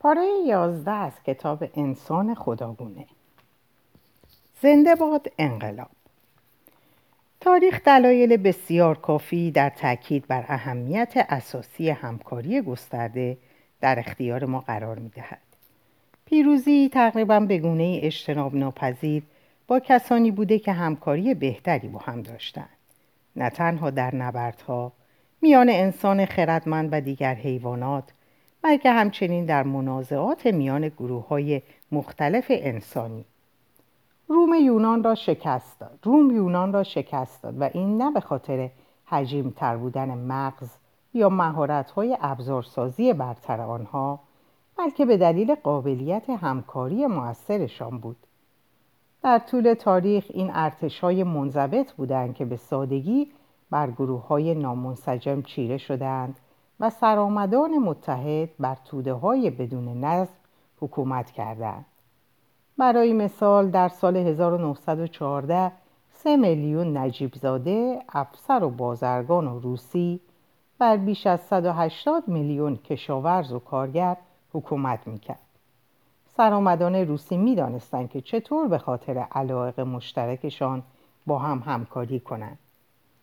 پاره یازده از کتاب انسان خداگونه زنده باد انقلاب تاریخ دلایل بسیار کافی در تاکید بر اهمیت اساسی همکاری گسترده در اختیار ما قرار می دهد. پیروزی تقریبا به گونه اجتناب ناپذیر با کسانی بوده که همکاری بهتری با هم داشتند. نه تنها در نبردها میان انسان خردمند و دیگر حیوانات بلکه همچنین در منازعات میان گروه های مختلف انسانی. روم یونان را شکست داد. روم یونان را شکست داد و این نه به خاطر حجیم تر بودن مغز یا مهارت های ابزارسازی برتر آنها بلکه به دلیل قابلیت همکاری موثرشان بود. در طول تاریخ این ارتش های منضبط بودند که به سادگی بر گروه های نامنسجم چیره شدند و سرآمدان متحد بر توده های بدون نظم حکومت کردند. برای مثال در سال 1914 سه میلیون نجیبزاده افسر و بازرگان و روسی بر بیش از 180 میلیون کشاورز و کارگر حکومت می‌کرد. سرآمدان روسی می‌دانستند که چطور به خاطر علاقه مشترکشان با هم همکاری کنند.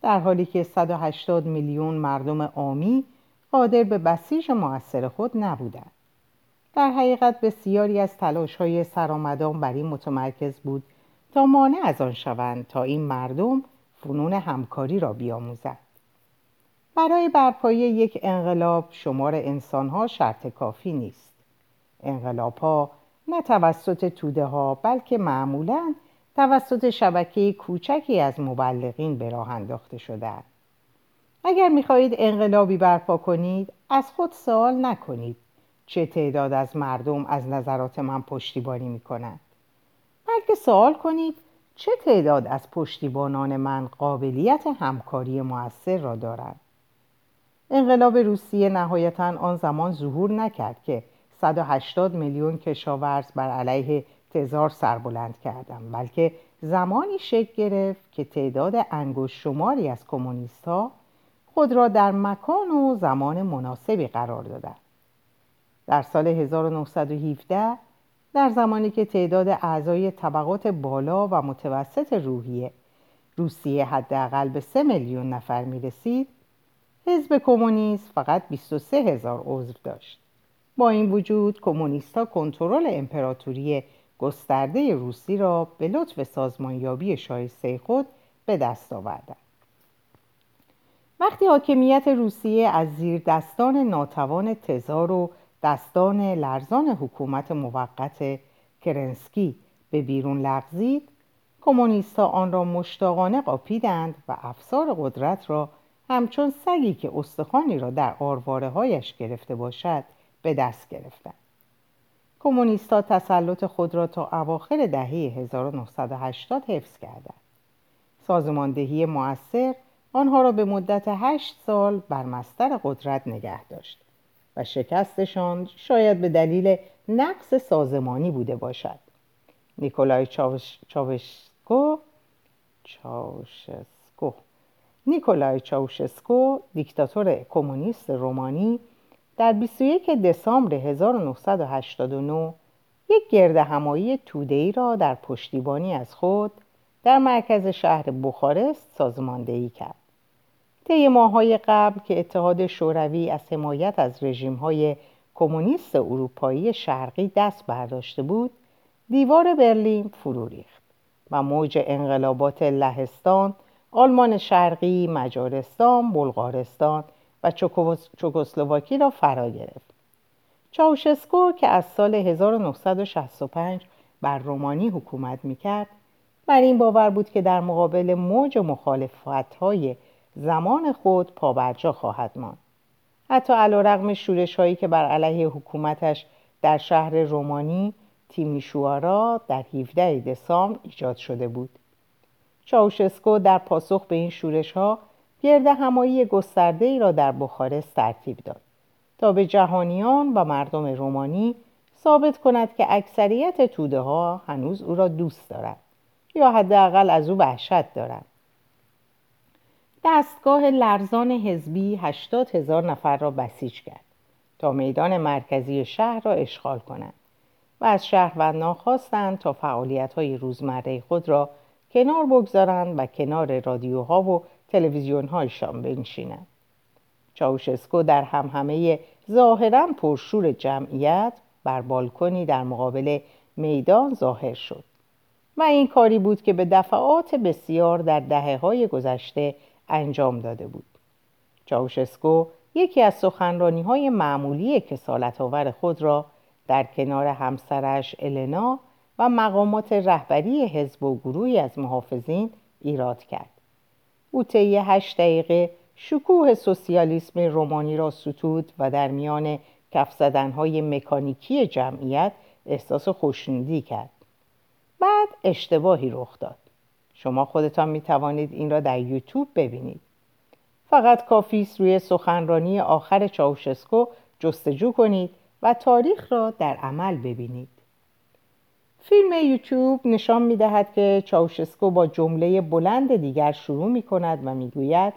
در حالی که 180 میلیون مردم عامی قادر به بسیج موثر خود نبودند. در حقیقت بسیاری از تلاش های سرآمدان بر این متمرکز بود تا مانع از آن شوند تا این مردم فنون همکاری را بیاموزند. برای برپایی یک انقلاب شمار انسانها شرط کافی نیست. انقلاب ها نه توسط توده ها بلکه معمولا توسط شبکه کوچکی از مبلغین به راه انداخته شدند. اگر می‌خواهید انقلابی برپا کنید از خود سوال نکنید چه تعداد از مردم از نظرات من پشتیبانی می‌کنند. بلکه سوال کنید چه تعداد از پشتیبانان من قابلیت همکاری موثر را دارند. انقلاب روسیه نهایتا آن زمان ظهور نکرد که 180 میلیون کشاورز بر علیه تزار سربلند کردند بلکه زمانی شکل گرفت که تعداد انگشت شماری از کمونیست ها خود را در مکان و زمان مناسبی قرار دادند. در سال 1917 در زمانی که تعداد اعضای طبقات بالا و متوسط روحیه روسیه حداقل به 3 میلیون نفر می رسید حزب کمونیست فقط 23 هزار عضو داشت با این وجود کمونیستها کنترل امپراتوری گسترده روسی را به لطف سازمانیابی شایسته خود به دست آوردند وقتی حاکمیت روسیه از زیر دستان ناتوان تزار و دستان لرزان حکومت موقت کرنسکی به بیرون لغزید کمونیستها آن را مشتاقانه قاپیدند و افسار قدرت را همچون سگی که استخوانی را در آرواره هایش گرفته باشد به دست گرفتند. کمونیستها تسلط خود را تا اواخر دهه 1980 حفظ کردند. سازماندهی مؤثر آنها را به مدت هشت سال بر مستر قدرت نگه داشت و شکستشان شاید به دلیل نقص سازمانی بوده باشد نیکولای چاوش... چاوشسکو چاوشسکو نیکولای چاوشسکو دیکتاتور کمونیست رومانی در 21 دسامبر 1989 یک گرد همایی توده‌ای را در پشتیبانی از خود در مرکز شهر بخارست سازماندهی کرد. طی ماهای قبل که اتحاد شوروی از حمایت از رژیم‌های کمونیست اروپایی شرقی دست برداشته بود دیوار برلین فرو ریخت و موج انقلابات لهستان آلمان شرقی مجارستان بلغارستان و چکسلواکی را فرا گرفت. چاوشسکو که از سال 1965 بر رومانی حکومت می‌کرد بر این باور بود که در مقابل موج مخالفت‌های زمان خود پابرجا خواهد ماند. حتی علیرغم شورش هایی که بر علیه حکومتش در شهر رومانی تیمیشوارا در 17 دسامبر ایجاد شده بود. چاوشسکو در پاسخ به این شورش ها گرد همایی گسترده ای را در بخارست ترتیب داد تا به جهانیان و مردم رومانی ثابت کند که اکثریت توده ها هنوز او را دوست دارند یا حداقل از او وحشت دارند. دستگاه لرزان حزبی 80 هزار نفر را بسیج کرد تا میدان مرکزی شهر را اشغال کنند و از شهروندان خواستند تا فعالیت های روزمره خود را کنار بگذارند و کنار رادیوها و تلویزیونهایشان بنشینند. چاوشسکو در همهمه ظاهرا پرشور جمعیت بر بالکنی در مقابل میدان ظاهر شد و این کاری بود که به دفعات بسیار در دهه های گذشته انجام داده بود. چاوشسکو یکی از سخنرانی های معمولی کسالت آور خود را در کنار همسرش النا و مقامات رهبری حزب و گروهی از محافظین ایراد کرد. او طی هشت دقیقه شکوه سوسیالیسم رومانی را ستود و در میان کف زدنهای مکانیکی جمعیت احساس خوشنودی کرد. بعد اشتباهی رخ داد. شما خودتان می توانید این را در یوتیوب ببینید. فقط کافی است روی سخنرانی آخر چاوشسکو جستجو کنید و تاریخ را در عمل ببینید. فیلم یوتیوب نشان می دهد که چاوشسکو با جمله بلند دیگر شروع می کند و می گوید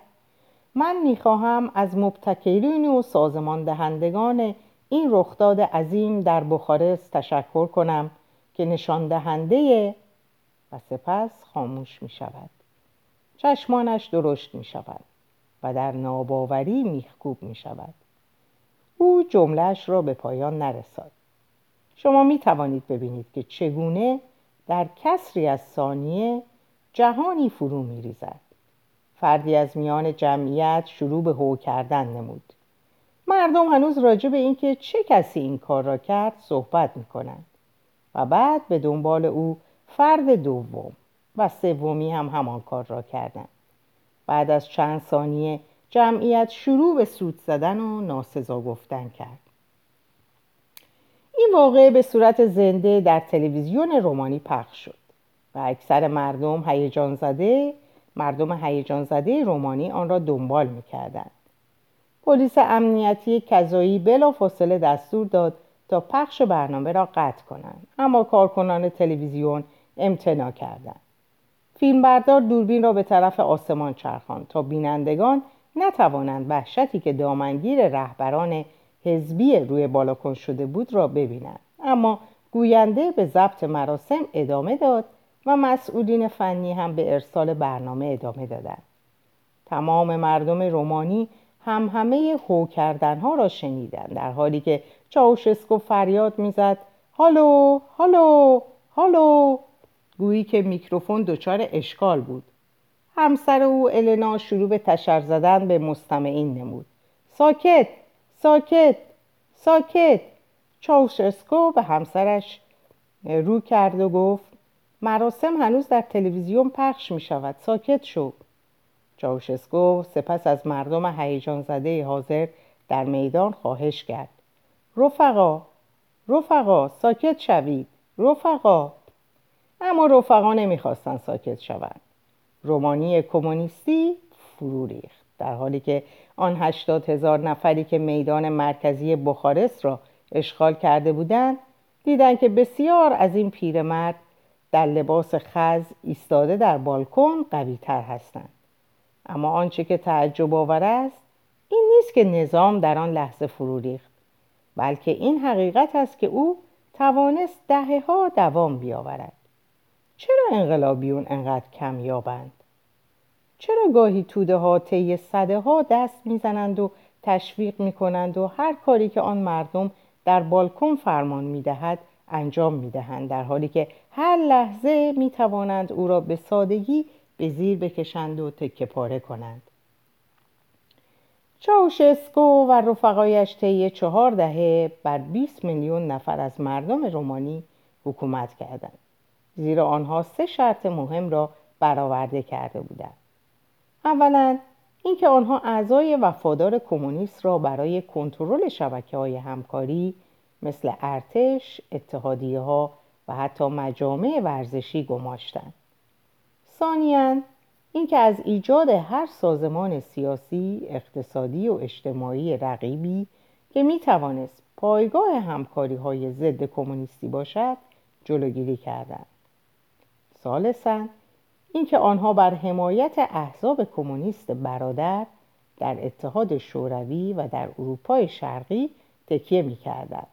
من می خواهم از مبتکرین و سازمان دهندگان این رخداد عظیم در بخارست تشکر کنم که نشان دهنده و سپس خاموش می شود چشمانش درشت می شود و در ناباوری میخکوب می شود او جملهش را به پایان نرساد شما می توانید ببینید که چگونه در کسری از ثانیه جهانی فرو می ریزد فردی از میان جمعیت شروع به هو کردن نمود. مردم هنوز راجع به اینکه چه کسی این کار را کرد صحبت می کنند و بعد به دنبال او فرد دوم و سومی هم همان کار را کردند بعد از چند ثانیه جمعیت شروع به سود زدن و ناسزا گفتن کرد. این واقعه به صورت زنده در تلویزیون رومانی پخش شد و اکثر مردم هیجان زده مردم هیجان زده رومانی آن را دنبال می‌کردند. پلیس امنیتی کذایی بلا فاصله دستور داد تا پخش برنامه را قطع کنند. اما کارکنان تلویزیون امتناع کردند فیلمبردار دوربین را به طرف آسمان چرخان تا بینندگان نتوانند وحشتی که دامنگیر رهبران حزبی روی بالاکن شده بود را ببینند. اما گوینده به ضبط مراسم ادامه داد و مسئولین فنی هم به ارسال برنامه ادامه دادند. تمام مردم رومانی هم همه هو کردنها را شنیدند در حالی که چاوشسکو فریاد می‌زد هالو هالو هالو! گویی که میکروفون دچار اشکال بود. همسر او النا شروع به تشر زدن به مستمعین نمود. ساکت ساکت ساکت. چاوشسکو به همسرش رو کرد و گفت مراسم هنوز در تلویزیون پخش می شود ساکت شو. چاوشسکو سپس از مردم هیجان زده حاضر در میدان خواهش کرد. رفقا رفقا ساکت شوید. رفقا. اما رفقا نمی‌خواستند ساکت شوند. رومانی کمونیستی فرو ریخت در حالی که آن هشتاد هزار نفری که میدان مرکزی بخارست را اشغال کرده بودند دیدند که بسیار از این پیرمرد در لباس خز ایستاده در بالکن قوی تر هستند. اما آنچه که تعجب آور است این نیست که نظام در آن لحظه فرو ریخت بلکه این حقیقت است که او توانست دهه ها دوام بیاورد. چرا انقلابیون انقدر کم یابند؟ چرا گاهی توده ها طی صده ها دست می‌زنند و تشویق می‌کنند و هر کاری که آن مردم در بالکن فرمان می‌دهد انجام می‌دهند در حالی که هر لحظه می‌توانند او را به سادگی به زیر بکشند و تکه پاره کنند. چاوشسکو و رفقایش طی چهار دهه بر 20 میلیون نفر از مردم رومانی حکومت کردند. زیرا آنها سه شرط مهم را برآورده کرده بودند اولا اینکه آنها اعضای وفادار کمونیست را برای کنترل شبکه های همکاری مثل ارتش، اتحادیه ها و حتی مجامع ورزشی گماشتند. ثانیاً اینکه از ایجاد هر سازمان سیاسی، اقتصادی و اجتماعی رقیبی که می توانست پایگاه همکاری های ضد کمونیستی باشد جلوگیری کردند. ثالثاً اینکه آنها بر حمایت احزاب کمونیست برادر در اتحاد شوروی و در اروپای شرقی تکیه می‌کردند.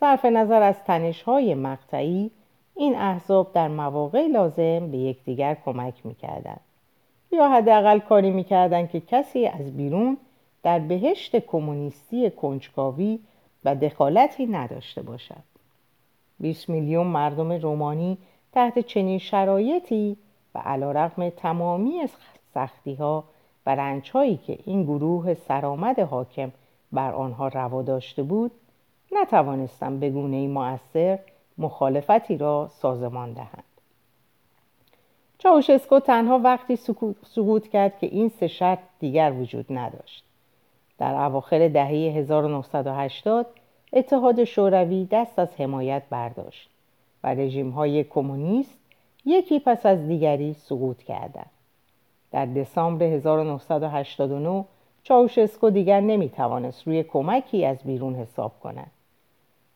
صرف نظر از تنشهای مقطعی این احزاب در مواقع لازم به یکدیگر کمک می‌کردند. یا حداقل کاری می‌کردند که کسی از بیرون در بهشت کمونیستی کنجکاوی و دخالتی نداشته باشد. 20 میلیون مردم رومانی تحت چنین شرایطی و علیرغم تمامی سختی ها و رنج هایی که این گروه سرآمد حاکم بر آنها روا داشته بود نتوانستم به گونه مؤثر مخالفتی را سازمان دهند. چاوشسکو تنها وقتی سقوط کرد که این سه شرط دیگر وجود نداشت. در اواخر دهه 1980 اتحاد شوروی دست از حمایت برداشت. و رژیم های کمونیست یکی پس از دیگری سقوط کردند. در دسامبر 1989 چاوشسکو دیگر نمی‌توانست روی کمکی از بیرون حساب کند.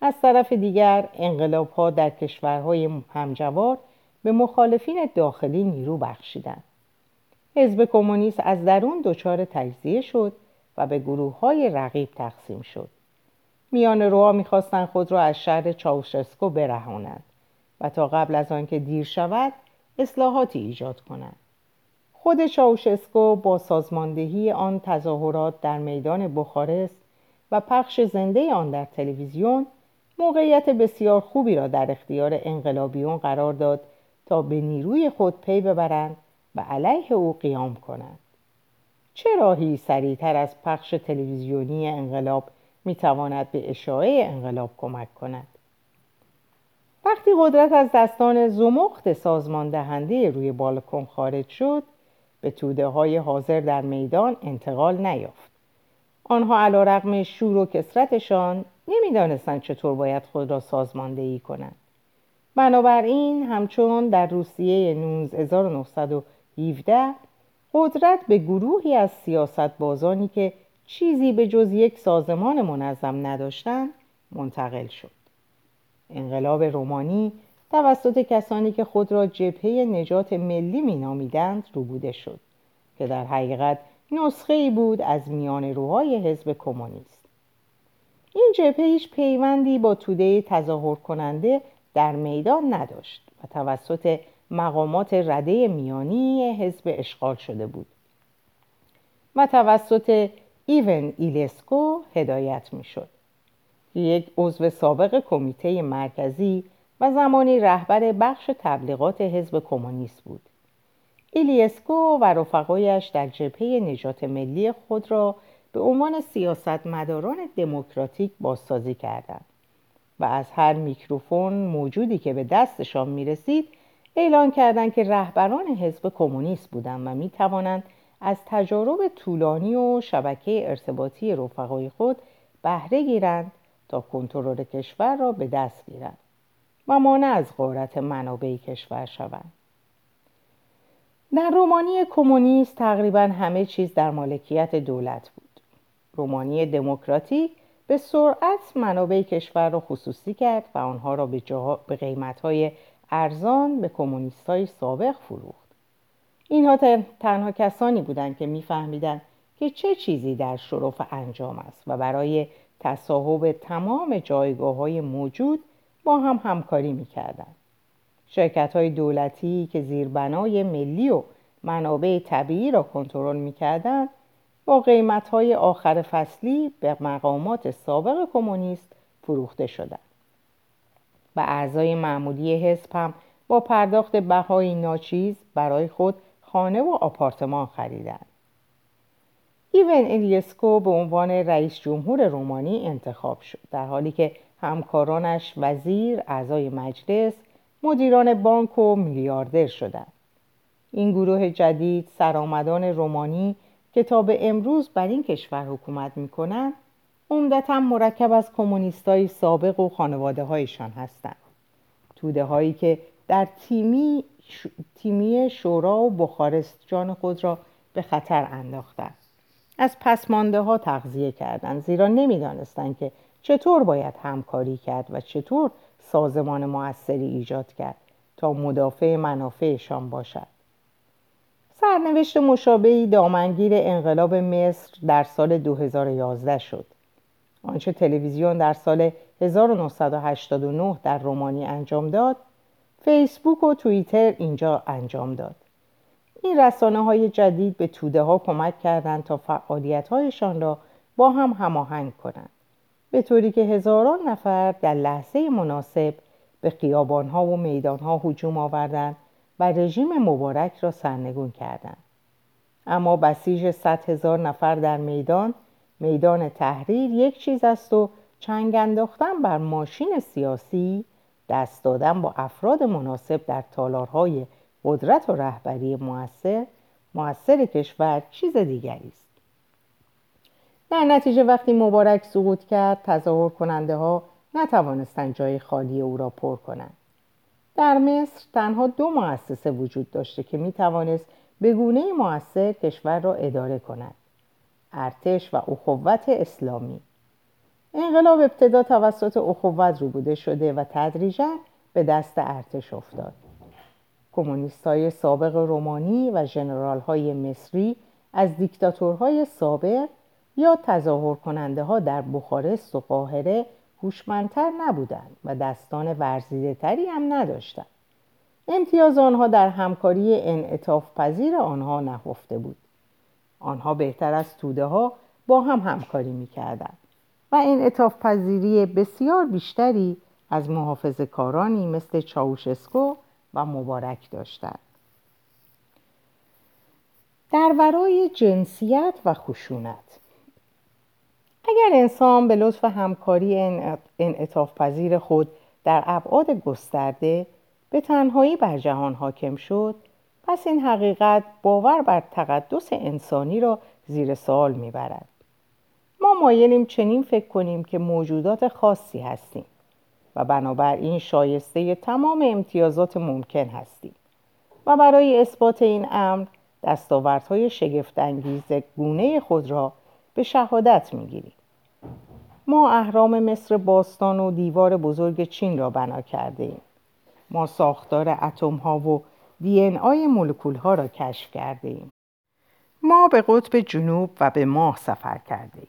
از طرف دیگر انقلاب ها در کشورهای همجوار به مخالفین داخلی نیرو بخشیدند. حزب کمونیست از درون دچار تجزیه شد و به گروه های رقیب تقسیم شد. میان روها می‌خواستند خود را از شهر چاوشسکو برهانند و تا قبل از آنکه دیر شود اصلاحاتی ایجاد کنند. خود چاوشسکو با سازماندهی آن تظاهرات در میدان بخارست و پخش زنده آن در تلویزیون موقعیت بسیار خوبی را در اختیار انقلابیون قرار داد تا به نیروی خود پی ببرند و علیه او قیام کنند چه راهی سریعتر از پخش تلویزیونی انقلاب می‌تواند به اشاعه انقلاب کمک کند وقتی قدرت از دستان زمخت سازمان دهنده روی بالکن خارج شد به توده های حاضر در میدان انتقال نیافت. آنها علا رقم شور و کسرتشان نمی‌دانستند چطور باید خود را سازماندهی کنند. بنابراین همچون در روسیه 1917 قدرت به گروهی از سیاست بازانی که چیزی به جز یک سازمان منظم نداشتند منتقل شد. انقلاب رومانی توسط کسانی که خود را جبهه نجات ملی مینامیدند روبوده شد که در حقیقت نسخه ای بود از میان روهای حزب کمونیست این جبهه هیچ پیوندی با توده تظاهر کننده در میدان نداشت و توسط مقامات رده میانی حزب اشغال شده بود و توسط ایون ایلیسکو هدایت می شد. یک عضو سابق کمیته مرکزی و زمانی رهبر بخش تبلیغات حزب کمونیست بود. ایلیسکو و رفقایش در جبهه نجات ملی خود را به عنوان سیاستمداران دموکراتیک بازسازی کردند و از هر میکروفون موجودی که به دستشان می رسید اعلان کردند که رهبران حزب کمونیست بودند و می توانند از تجارب طولانی و شبکه ارتباطی رفقای خود بهره گیرند تا کنترل کشور را به دست گیرند و مانع از غارت منابع کشور شوند. در رومانی کمونیست تقریبا همه چیز در مالکیت دولت بود. رومانی دموکراتیک به سرعت منابع کشور را خصوصی کرد و آنها را به, به قیمتهای ارزان به کمونیست های سابق فروخت. اینها تنها کسانی بودند که میفهمیدند که چه چیزی در شرف انجام است و برای تصاحب تمام جایگاه های موجود با هم همکاری می‌کردند. شرکت های دولتی که زیربنای ملی و منابع طبیعی را کنترل می‌کردند با قیمت های آخر فصلی به مقامات سابق کمونیست فروخته شدند. و اعضای معمولی حزب هم با پرداخت بهای ناچیز برای خود خانه و آپارتمان خریدند. ایون الیسکو به عنوان رئیس جمهور رومانی انتخاب شد در حالی که همکارانش وزیر، اعضای مجلس، مدیران بانک و میلیاردر شدند. این گروه جدید سرآمدان رومانی که تا به امروز بر این کشور حکومت می کنند عمدتا مرکب از کمونیستای سابق و خانواده هایشان هستند. توده هایی که در تیمی, تیمی شورا و بخارست جان خود را به خطر انداختند. از پسمانده ها تغذیه کردند زیرا نمی‌دانستند که چطور باید همکاری کرد و چطور سازمان موثری ایجاد کرد تا مدافع منافعشان باشد. سرنوشت مشابهی دامنگیر انقلاب مصر در سال 2011 شد. آنچه تلویزیون در سال 1989 در رومانی انجام داد فیسبوک و توییتر اینجا انجام داد. این رسانه های جدید به توده ها کمک کردند تا فعالیت هایشان را با هم هماهنگ کنند. به طوری که هزاران نفر در لحظه مناسب به خیابان ها و میدان ها هجوم آوردند و رژیم مبارک را سرنگون کردند. اما بسیج صد هزار نفر در میدان میدان تحریر یک چیز است و چنگ انداختن بر ماشین سیاسی دست دادن با افراد مناسب در تالارهای قدرت و رهبری موثر موثر کشور چیز دیگری است. در نتیجه وقتی مبارک سقوط کرد تظاهر کننده ها نتوانستند جای خالی او را پر کنند. در مصر تنها دو مؤسسه وجود داشته که می توانست به گونه موثر کشور را اداره کند ارتش و اخوت اسلامی. انقلاب ابتدا توسط اخوت رو بوده شده و تدریجا به دست ارتش افتاد. کمونیست های سابق رومانی و جنرال های مصری از دیکتاتورهای سابق یا تظاهر کننده ها در بخارست و قاهره هوشمندتر نبودند و دستان ورزیده تری هم نداشتند. امتیاز آنها در همکاری انعطاف پذیر آنها نهفته بود. آنها بهتر از توده ها با هم همکاری می‌کردند و انعطاف پذیری بسیار بیشتری از محافظ کارانی مثل چاوشسکو و مبارک داشتند در ورای جنسیت و خشونت. اگر انسان به لطف همکاری انعطاف پذیر خود در ابعاد گسترده به تنهایی بر جهان حاکم شد پس این حقیقت باور بر تقدس انسانی را زیر سوال می‌برد. ما مایلیم چنین فکر کنیم که موجودات خاصی هستیم. و بنابراین شایسته تمام امتیازات ممکن هستیم و برای اثبات این امر دستاوردهای شگفتانگیز گونه خود را به شهادت می‌گیریم ما اهرام مصر باستان و دیوار بزرگ چین را بنا کرده ایم. ما ساختار اتم ها و دی این آی مولکول ها را کشف کرده ایم. ما به قطب جنوب و به ماه سفر کرده ایم.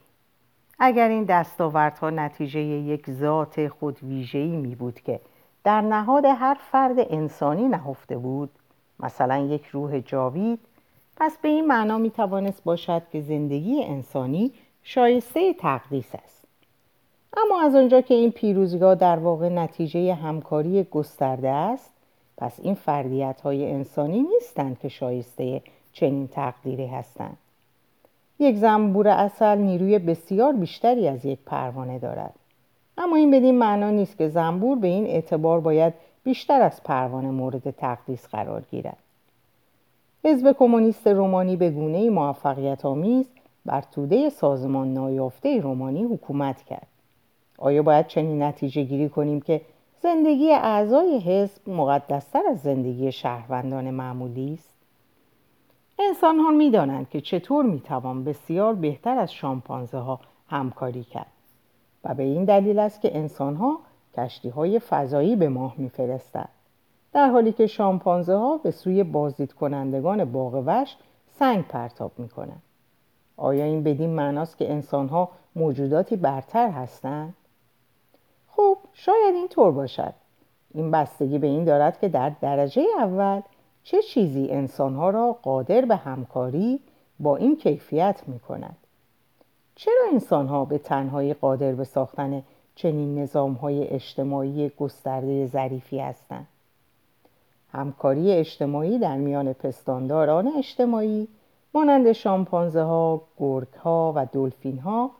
اگر این دستاوردها نتیجه یک ذات خود ویژه‌ای می بود که در نهاد هر فرد انسانی نهفته بود مثلا یک روح جاوید پس به این معنا می توانست باشد که زندگی انسانی شایسته تقدیس است. اما از آنجا که این پیروزگاه در واقع نتیجه همکاری گسترده است پس این فردیت های انسانی نیستند که شایسته چنین تقدیری هستند. یک زنبور اصل نیروی بسیار بیشتری از یک پروانه دارد. اما این بدین معنا نیست که زنبور به این اعتبار باید بیشتر از پروانه مورد تقدیس قرار گیرد. حزب کمونیست رومانی به گونه موفقیت آمیز بر توده سازمان نایافته رومانی حکومت کرد. آیا باید چنین نتیجه گیری کنیم که زندگی اعضای حزب مقدستر از زندگی شهروندان معمولی است؟ انسان ها می دانند که چطور می توان بسیار بهتر از شامپانزه ها همکاری کرد و به این دلیل است که انسان ها کشتی های فضایی به ماه می فرستند. در حالی که شامپانزه ها به سوی بازدید کنندگان باغ وش سنگ پرتاب می کنند. آیا این بدین معناست که انسان ها موجوداتی برتر هستند؟ خب شاید این طور باشد این بستگی به این دارد که در درجه اول چه چیزی انسانها را قادر به همکاری با این کیفیت می کند؟ چرا انسانها به تنهایی قادر به ساختن چنین نظام های اجتماعی گسترده ظریفی هستند؟ همکاری اجتماعی در میان پستانداران اجتماعی مانند شامپانزه ها، گرگ ها و دلفین ها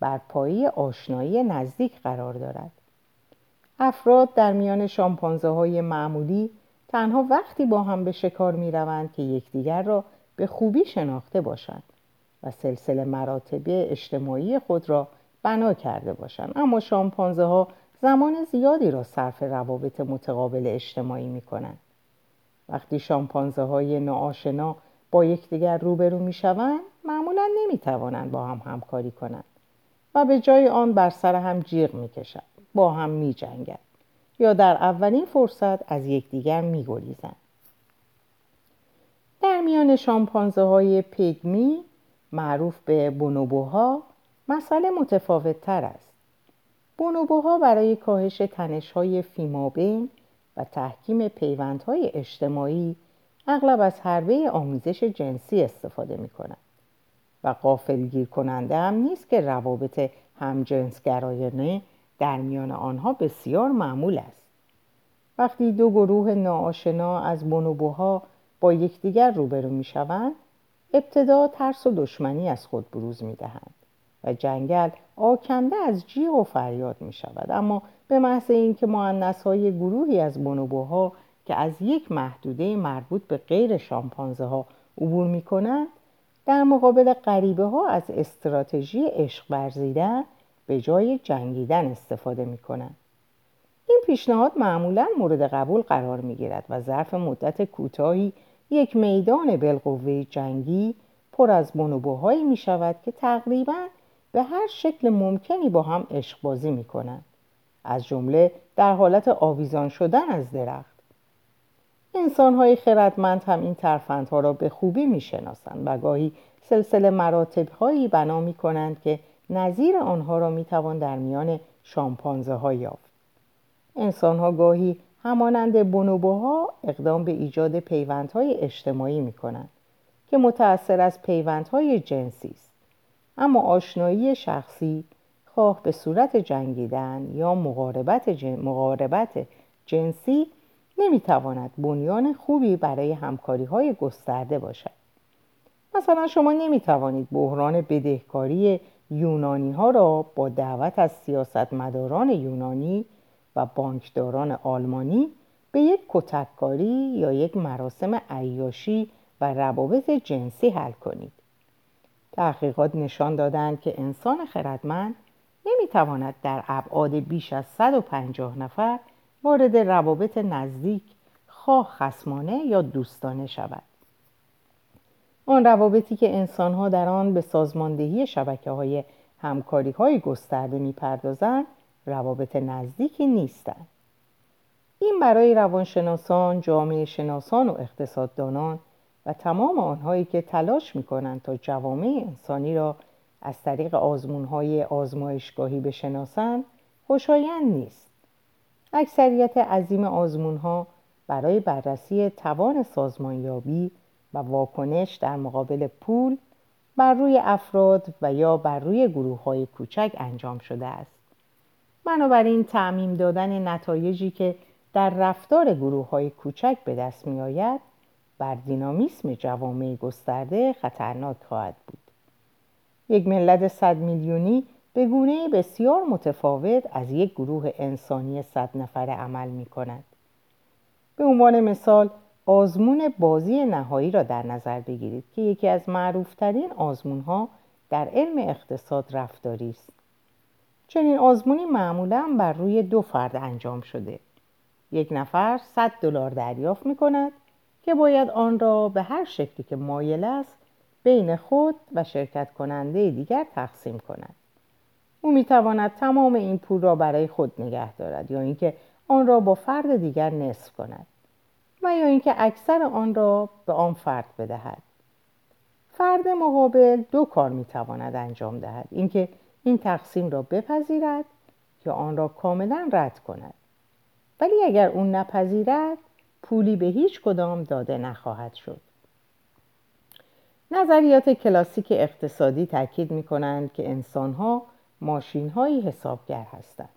بر پایی آشنایی نزدیک قرار دارد. افراد در میان شامپانزه های معمولی تنها وقتی با هم به شکار می روند که یکدیگر را به خوبی شناخته باشند و سلسله مراتب اجتماعی خود را بنا کرده باشند. اما شامپانزه ها زمان زیادی را صرف روابط متقابل اجتماعی می کنند وقتی شامپانزه های ناآشنا با یکدیگر روبرو می شوند معمولا نمی توانند با هم همکاری کنند و به جای آن بر سر هم جیغ می کشند با هم می جنگند یا در اولین فرصت از یکدیگر میگریزند. در میان شامپانزه های پیگمی معروف به بونوبوها مسئله متفاوت تر است. بونوبوها برای کاهش تنشهای فیمابین و تحکیم پیوندهای اجتماعی اغلب از حربه آمیزش جنسی استفاده می کنند و قافلگیر کننده هم نیست که روابط همجنسگرایانه در میان آنها بسیار معمول است. وقتی دو گروه ناآشنا از بونوبوها با یکدیگر روبرو می شوند ابتدا ترس و دشمنی از خود بروز می دهند و جنگل آکنده از جیغ و فریاد می شود اما به محض اینکه معنیس های گروهی از بونوبوها که از یک محدوده مربوط به غیر شامپانزه ها عبور می کنند در مقابل غریبه ها از استراتژی عشق ورزیدن به جای جنگیدن استفاده می کنند. این پیشنهاد معمولا مورد قبول قرار می گیرد و ظرف مدت کوتاهی یک میدان بالقوه جنگی پر از بونوبوهایی می شود که تقریبا به هر شکل ممکنی با هم عشق بازی می کنند. از جمله در حالت آویزان شدن از درخت. انسانهای خردمند هم این ترفندها را به خوبی می شناسند و گاهی سلسله مراتب هایی بنا می کنند که نظیر آنها را می توان در میان شامپانزه ها یافت. انسان ها گاهی همانند بونوبوها اقدام به ایجاد پیوندهای اجتماعی می کنند که متأثر از پیوندهای جنسی است. اما آشنایی شخصی خواه به صورت جنگیدن یا مقاربت, جن... مقاربت جنسی نمی‌تواند بنیان خوبی برای همکاری های گسترده باشد. مثلا شما نمی توانید بحران بدهکاری یونانی ها را با دعوت از سیاستمداران یونانی و بانکداران آلمانی به یک کتککاری یا یک مراسم عیاشی و روابط جنسی حل کنید. تحقیقات نشان دادند که انسان خردمند نمی‌تواند در ابعاد بیش از 150 نفر وارد روابط نزدیک خواه خسمانه یا دوستانه شود. آن روابطی که انسانها در آن به سازماندهی شبکه های همکاری های گسترده می‌پردازند روابط نزدیکی نیستند. این برای روانشناسان، جامعه شناسان و اقتصاددانان و تمام آنهایی که تلاش می کنند تا جوامع انسانی را از طریق های آزمایشگاهی بشناسند خوشایند نیست. اکثریت عظیم ها برای بررسی توان سازمانیابی و واکنش در مقابل پول بر روی افراد و یا بر روی گروه های کوچک انجام شده است. بنابراین تعمیم دادن نتایجی که در رفتار گروه های کوچک به دست می آید بر دینامیسم جوامع گسترده خطرناک خواهد بود. یک ملت صد میلیونی به گونه بسیار متفاوت از یک گروه انسانی صد نفره عمل می کند. به عنوان مثال آزمون بازی نهایی را در نظر بگیرید که یکی از معروفترین آزمون ها در علم اقتصاد رفتاری است. چنین آزمونی معمولا بر روی دو فرد انجام شده. یک نفر 100 دلار دریافت می کند که باید آن را به هر شکلی که مایل است بین خود و شرکت کننده دیگر تقسیم کند. او می تواند تمام این پول را برای خود نگه دارد یا اینکه آن را با فرد دیگر نصف کند و یا اینکه اکثر آن را به آن فرد بدهد. فرد مقابل دو کار می تواند انجام دهد. اینکه این تقسیم را بپذیرد یا آن را کاملا رد کند. ولی اگر اون نپذیرد پولی به هیچ کدام داده نخواهد شد. نظریات کلاسیک اقتصادی تاکید می کنند که انسانها ماشین هایی حسابگر هستند.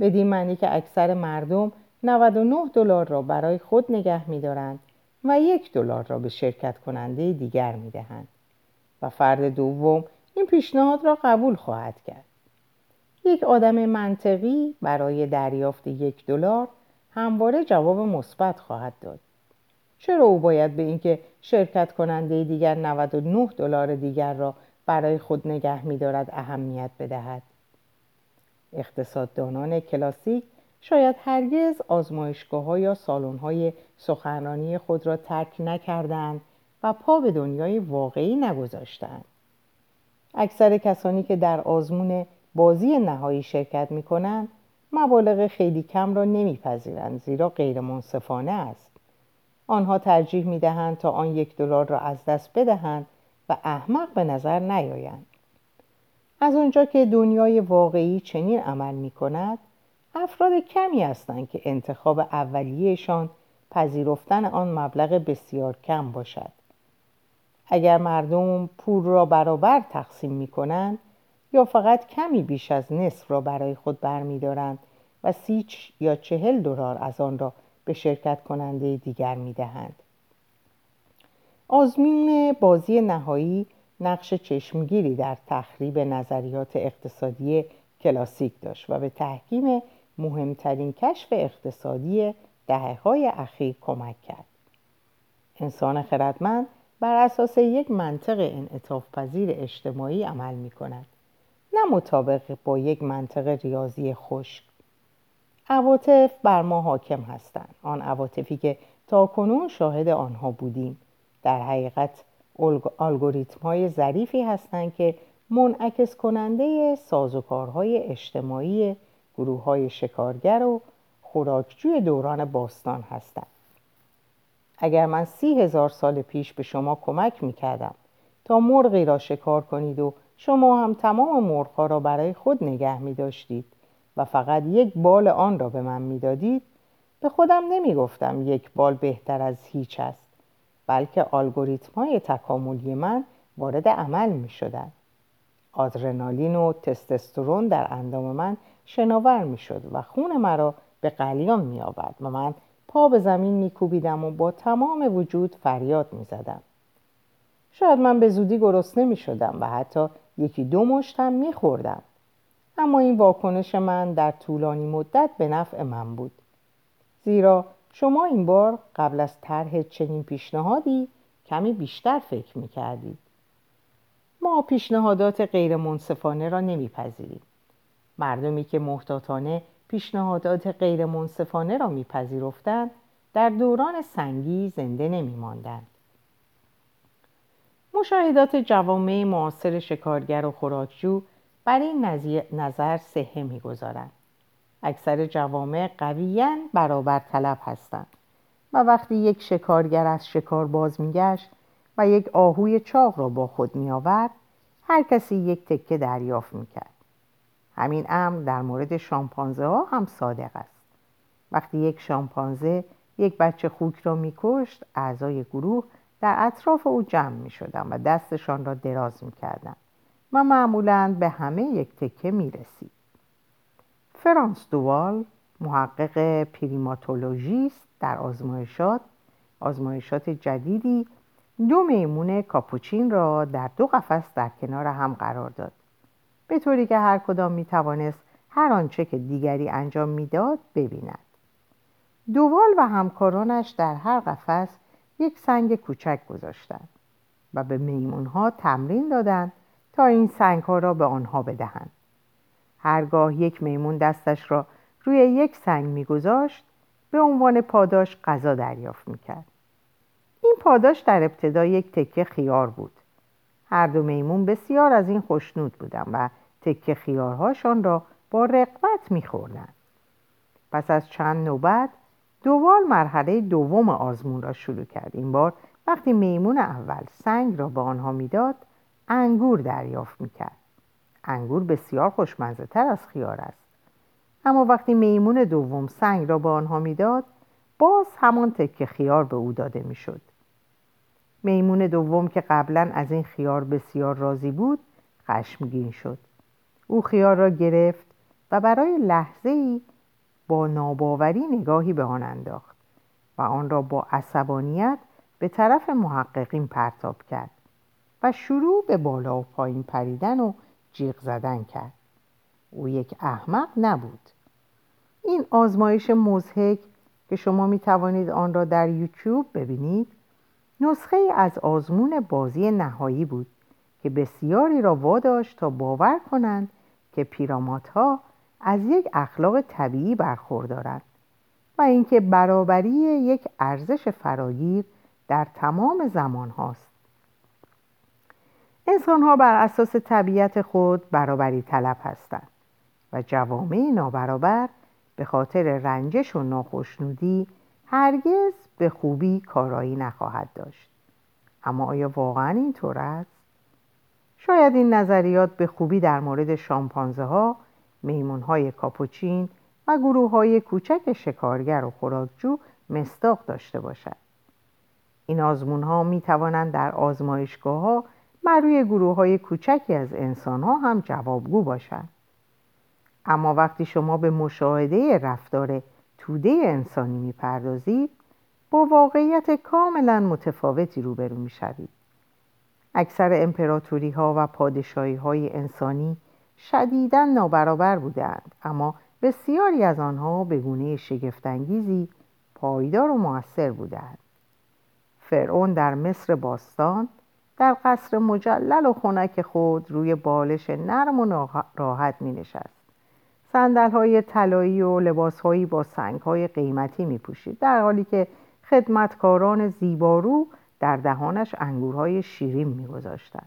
بدین معنی که اکثر مردم 99 دلار را برای خود نگه می دارند و یک دلار را به شرکت کننده دیگر می دهند و فرد دوم این پیشنهاد را قبول خواهد کرد. یک آدم منطقی برای دریافت یک دلار همواره جواب مثبت خواهد داد. چرا او باید به اینکه شرکت کننده دیگر 99 دلار دیگر را برای خود نگه می‌دارد اهمیت بدهد؟ اقتصاددانان کلاسیک شاید هرگز آزمایشگاه ها یا سالن های سخنرانی خود را ترک نکردند و پا به دنیای واقعی نگذاشتند. اکثر کسانی که در آزمون بازی نهایی شرکت می کنند مبالغ خیلی کم را نمیپذیرند زیرا غیر منصفانه است آنها ترجیح می دهند تا آن یک دلار را از دست بدهند و احمق به نظر نیایند از آنجا که دنیای واقعی چنین عمل می کند افراد کمی هستند که انتخاب اولیهشان پذیرفتن آن مبلغ بسیار کم باشد اگر مردم پول را برابر تقسیم می کنند یا فقط کمی بیش از نصف را برای خود برمیدارند و سی یا چهل دلار از آن را به شرکت کننده دیگر می دهند. آزمین بازی نهایی نقش چشمگیری در تخریب نظریات اقتصادی کلاسیک داشت و به تحکیم مهمترین کشف اقتصادی دهه های اخیر کمک کرد. انسان خردمند بر اساس یک منطق انعطاف پذیر اجتماعی عمل می کند نه مطابق با یک منطق ریاضی خشک. عواطف بر ما حاکم هستند. آن عواطفی که تا کنون شاهد آنها بودیم. در حقیقت الگوریتم های ظریفی هستند که منعکس کننده سازوکارهای اجتماعی گروه های شکارگر و خوراکجوی دوران باستان هستند اگر من سی هزار سال پیش به شما کمک می‌کردم تا مرغی را شکار کنید و شما هم تمام مرغها را برای خود نگه می داشتید و فقط یک بال آن را به من می‌دادید به خودم نمی گفتم یک بال بهتر از هیچ است بلکه آلگوریتم های تکاملی من وارد عمل می شدن. آدرنالین و تستسترون در اندام من شناور می شد و خون مرا به قلیان می آورد و من پا به زمین می کوبیدم و با تمام وجود فریاد می زدم. شاید من به زودی گرسنه می شدم و حتی یکی دو مشتم می خوردم. اما این واکنش من در طولانی مدت به نفع من بود. زیرا شما این بار قبل از طرح چنین پیشنهادی کمی بیشتر فکر می کردید. ما پیشنهادات غیر منصفانه را نمیپذیریم. مردمی که محتاطانه پیشنهادات غیر منصفانه را میپذیرفتند در دوران سنگی زنده نمی ماندند. مشاهدات جوامع معاصر شکارگر و خوراکجو بر این نظر صحه می‌گذارند اکثر جوامع قویا برابر طلب هستند و وقتی یک شکارگر از شکار باز میگشت و یک آهوی چاق را با خود می آورد هر کسی یک تکه دریافت می کرد. همین امر در مورد شامپانزه ها هم صادق است. وقتی یک شامپانزه یک بچه خوک را می کشت اعضای گروه در اطراف او جمع می شدن و دستشان را دراز می کردن و معمولا به همه یک تکه می رسید. فرانس دوال محقق پریماتولوژیست در آزمایشات آزمایشات جدیدی دو میمون کاپوچین را در دو قفس در کنار هم قرار داد به طوری که هر کدام می توانست هر آنچه که دیگری انجام می‌داد ببیند. دوال و همکارانش در هر قفس یک سنگ کوچک گذاشتند و به میمونها تمرین دادند تا این سنگ ها را به آنها بدهند. هرگاه یک میمون دستش را روی یک سنگ میگذاشت به عنوان پاداش غذا دریافت می‌کرد. این پاداش در ابتدا یک تکه خیار بود. هر دو میمون بسیار از این خوشنود بودند و تکه خیارهاشان را با رقبت میخوردند. پس از چند نوبت دوال مرحله دوم آزمون را شروع کرد. این بار وقتی میمون اول سنگ را به آنها می‌داد انگور دریافت می‌کرد. انگور بسیار خوشمزه تر از خیار است. اما وقتی میمون دوم سنگ را به آنها می‌داد باز همان تکه خیار به او داده می‌شد. میمون دوم که قبلا از این خیار بسیار راضی بود خشمگین شد. او خیار را گرفت و برای لحظه ای با ناباوری نگاهی به آن انداخت و آن را با عصبانیت به طرف محققین پرتاب کرد و شروع به بالا و پایین پریدن و جیغ زدن کرد. او یک احمق نبود. این آزمایش مزهک که شما می توانید آن را در یوتیوب ببینید نسخه ای از آزمون بازی نهایی بود که بسیاری را واداشت تا باور کنند که پیرامات ها از یک اخلاق طبیعی برخوردارند و اینکه برابری یک ارزش فراگیر در تمام زمان هاست. انسان ها بر اساس طبیعت خود برابری طلب هستند و جوامع نابرابر به خاطر رنجش و ناخشنودی هرگز به خوبی کارایی نخواهد داشت اما آیا واقعا اینطور است شاید این نظریات به خوبی در مورد شامپانزه ها، میمون های کاپوچین و گروه های کوچک شکارگر و خوراکجو مستاق داشته باشد. این آزمون ها می توانند در آزمایشگاه ها بر روی گروه های کوچکی از انسان ها هم جوابگو باشند. اما وقتی شما به مشاهده رفتار توده انسانی می‌پردازید با واقعیت کاملا متفاوتی روبرو می‌شوید اکثر امپراتوری ها و پادشاهی های انسانی شدیدا نابرابر بودند اما بسیاری از آنها به گونه شگفتانگیزی پایدار و موثر بودند. فرعون در مصر باستان در قصر مجلل و خنک خود روی بالش نرم و راحت می نشست سندل های طلایی و لباس هایی با سنگ های قیمتی می پوشید در حالی که خدمتکاران زیبارو در دهانش انگورهای شیرین می گذاشتن.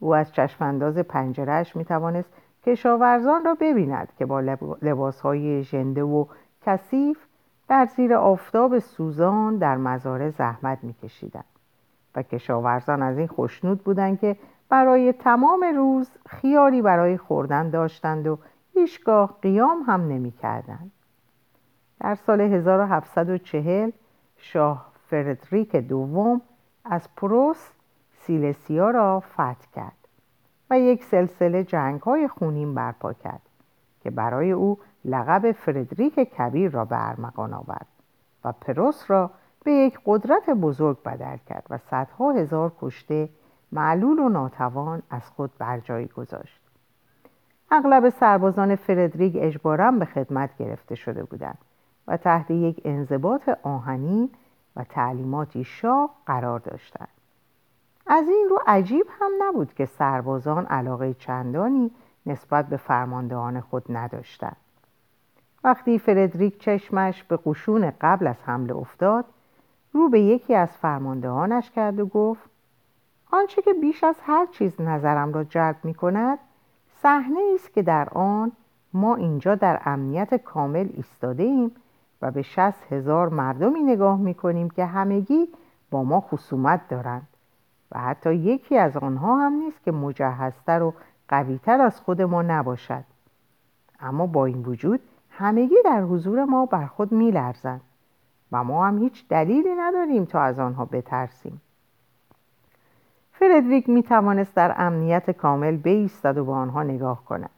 او از چشمانداز پنجرهش می توانست کشاورزان را ببیند که با لباس های ژنده و کثیف در زیر آفتاب سوزان در مزارع زحمت می کشیدن. و کشاورزان از این خوشنود بودند که برای تمام روز خیاری برای خوردن داشتند و هیچگاه قیام هم نمی کردن. در سال 1740 شاه فردریک دوم از پروس سیلسیا را فتح کرد و یک سلسله جنگ های خونین برپا کرد که برای او لقب فردریک کبیر را به ارمغان آورد و پروس را به یک قدرت بزرگ بدل کرد و صدها هزار کشته معلول و ناتوان از خود بر جای گذاشت اغلب سربازان فردریک اجبارا به خدمت گرفته شده بودند و تحت یک انضباط آهنین و تعلیماتی شاه قرار داشتند. از این رو عجیب هم نبود که سربازان علاقه چندانی نسبت به فرماندهان خود نداشتند. وقتی فردریک چشمش به قشون قبل از حمله افتاد رو به یکی از فرماندهانش کرد و گفت آنچه که بیش از هر چیز نظرم را جلب می کند صحنه است که در آن ما اینجا در امنیت کامل ایستاده ایم و به شست هزار مردمی نگاه می کنیم که همگی با ما خصومت دارند و حتی یکی از آنها هم نیست که مجهزتر و قویتر از خود ما نباشد. اما با این وجود همگی در حضور ما بر خود می لرزند و ما هم هیچ دلیلی نداریم تا از آنها بترسیم. فردریک می توانست در امنیت کامل بایستد و به آنها نگاه کند.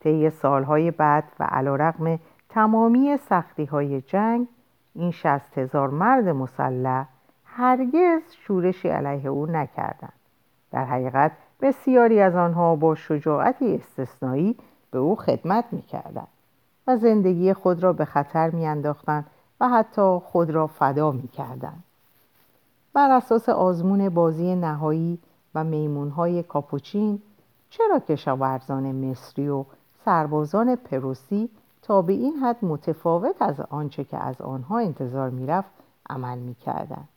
طی سالهای بعد و علیرغم تمامی سختی های جنگ این شست هزار مرد مسلح هرگز شورشی علیه او نکردند. در حقیقت بسیاری از آنها با شجاعتی استثنایی به او خدمت می‌کردند و زندگی خود را به خطر میانداختند و حتی خود را فدا می‌کردند. بر اساس آزمون بازی نهایی و میمونهای کاپوچین چرا کشاورزان مصری و سربازان پروسی تا به این حد متفاوت از آنچه که از آنها انتظار می‌رفت عمل می‌کردند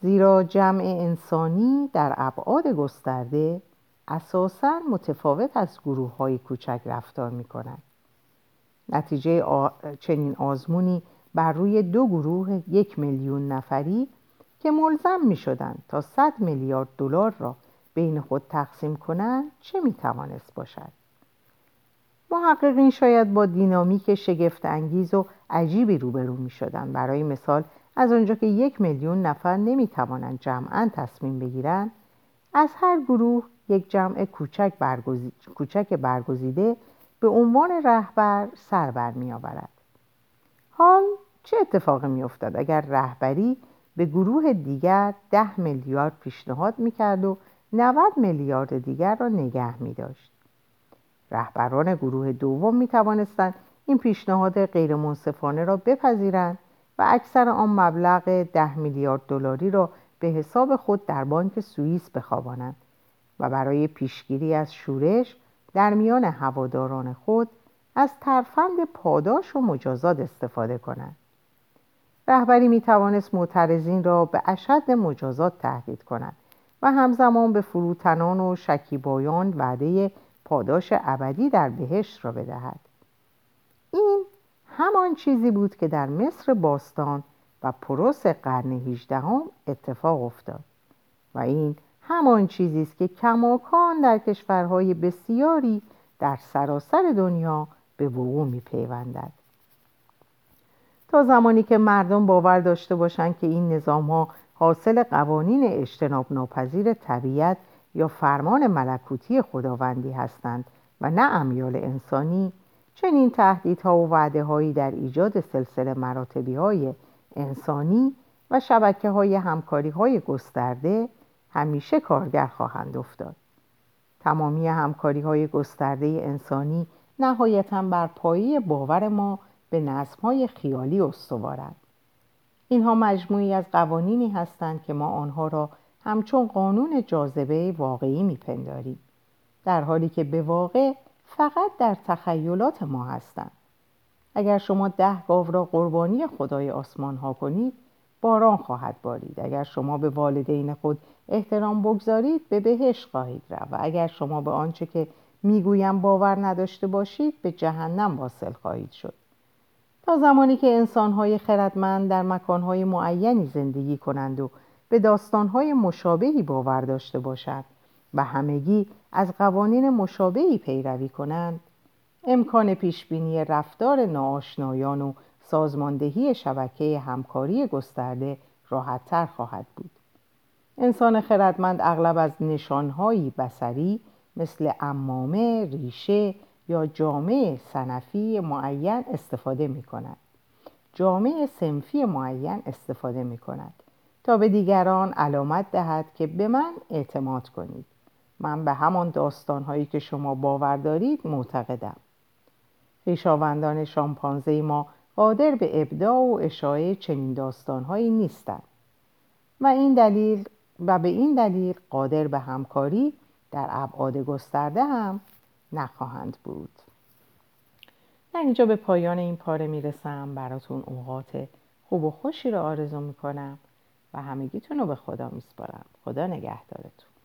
زیرا جمع انسانی در ابعاد گسترده اساسا متفاوت از گروه های کوچک رفتار می کنند. نتیجه چنین آزمونی بر روی دو گروه یک میلیون نفری که ملزم می شدند تا 100 میلیارد دلار را بین خود تقسیم کنند چه می توانست باشد محققین شاید با دینامیک شگفت انگیز و عجیبی روبرو می شدن. برای مثال از آنجا که یک میلیون نفر نمی توانند جمعا تصمیم بگیرند از هر گروه یک جمع کوچک, کوچک برگزیده به عنوان رهبر سر بر می آورد. حال چه اتفاقی می افتاد اگر رهبری به گروه دیگر ده میلیارد پیشنهاد می کرد و 90 میلیارد دیگر را نگه می داشت. رهبران گروه دوم می توانستند این پیشنهاد غیرمنصفانه را بپذیرند و اکثر آن مبلغ ده میلیارد دلاری را به حساب خود در بانک سوئیس بخوابانند و برای پیشگیری از شورش در میان هواداران خود از ترفند پاداش و مجازات استفاده کنند رهبری می توانست معترضین را به اشد مجازات تهدید کند و همزمان به فروتنان و شکیبایان وعده پاداش ابدی در بهشت را بدهد. این همان چیزی بود که در مصر باستان و پروس قرن هیچدهم اتفاق افتاد و این همان چیزی است که کماکان در کشورهای بسیاری در سراسر دنیا به وقوع میپیوندد. تا زمانی که مردم باور داشته باشند که این نظام ها حاصل قوانین اجتناب ناپذیر طبیعت یا فرمان ملکوتی خداوندی هستند و نه امیال انسانی چنین تهدیدها و وعده هایی در ایجاد سلسله مراتبی های انسانی و شبکه های همکاری های گسترده همیشه کارگر خواهند افتاد. تمامی همکاری های گسترده انسانی نهایتا بر پایه باور ما به نظم های خیالی استوارند. اینها مجموعی از قوانینی هستند که ما آنها را همچون قانون جاذبه واقعی میپنداریم در حالی که به واقع فقط در تخیلات ما هستند. اگر شما ده گاو را قربانی خدای آسمان ها کنید باران خواهد بارید. اگر شما به والدین خود احترام بگذارید به بهش خواهید رفت. و اگر شما به آنچه که می‌گویم باور نداشته باشید به جهنم واصل خواهید شد. تا زمانی که انسانهای خردمند در مکانهای معینی زندگی کنند و به داستانهای مشابهی باور داشته باشد و همگی از قوانین مشابهی پیروی کنند. امکان پیشبینی رفتار ناآشنایان و سازماندهی شبکه همکاری گسترده راحتتر خواهد بود. انسان خردمند اغلب از نشانهایی بسری مثل امامه، ریشه یا جامعه سنفی معین استفاده می کند. جامعه سنفی معین استفاده می کند تا به دیگران علامت دهد که به من اعتماد کنید. من به همان داستانهایی که شما باور دارید معتقدم. خویشاوندان شامپانزه ما قادر به ابداع و اشاعه چنین داستانهایی نیستند و این دلیل و به این دلیل قادر به همکاری در ابعاد گسترده هم نخواهند بود. در اینجا به پایان این پاره می‌رسم. براتون اوقات خوب و خوشی رو آرزو می‌کنم و همگیتون رو به خدا میسپارم. خدا نگهدارتون.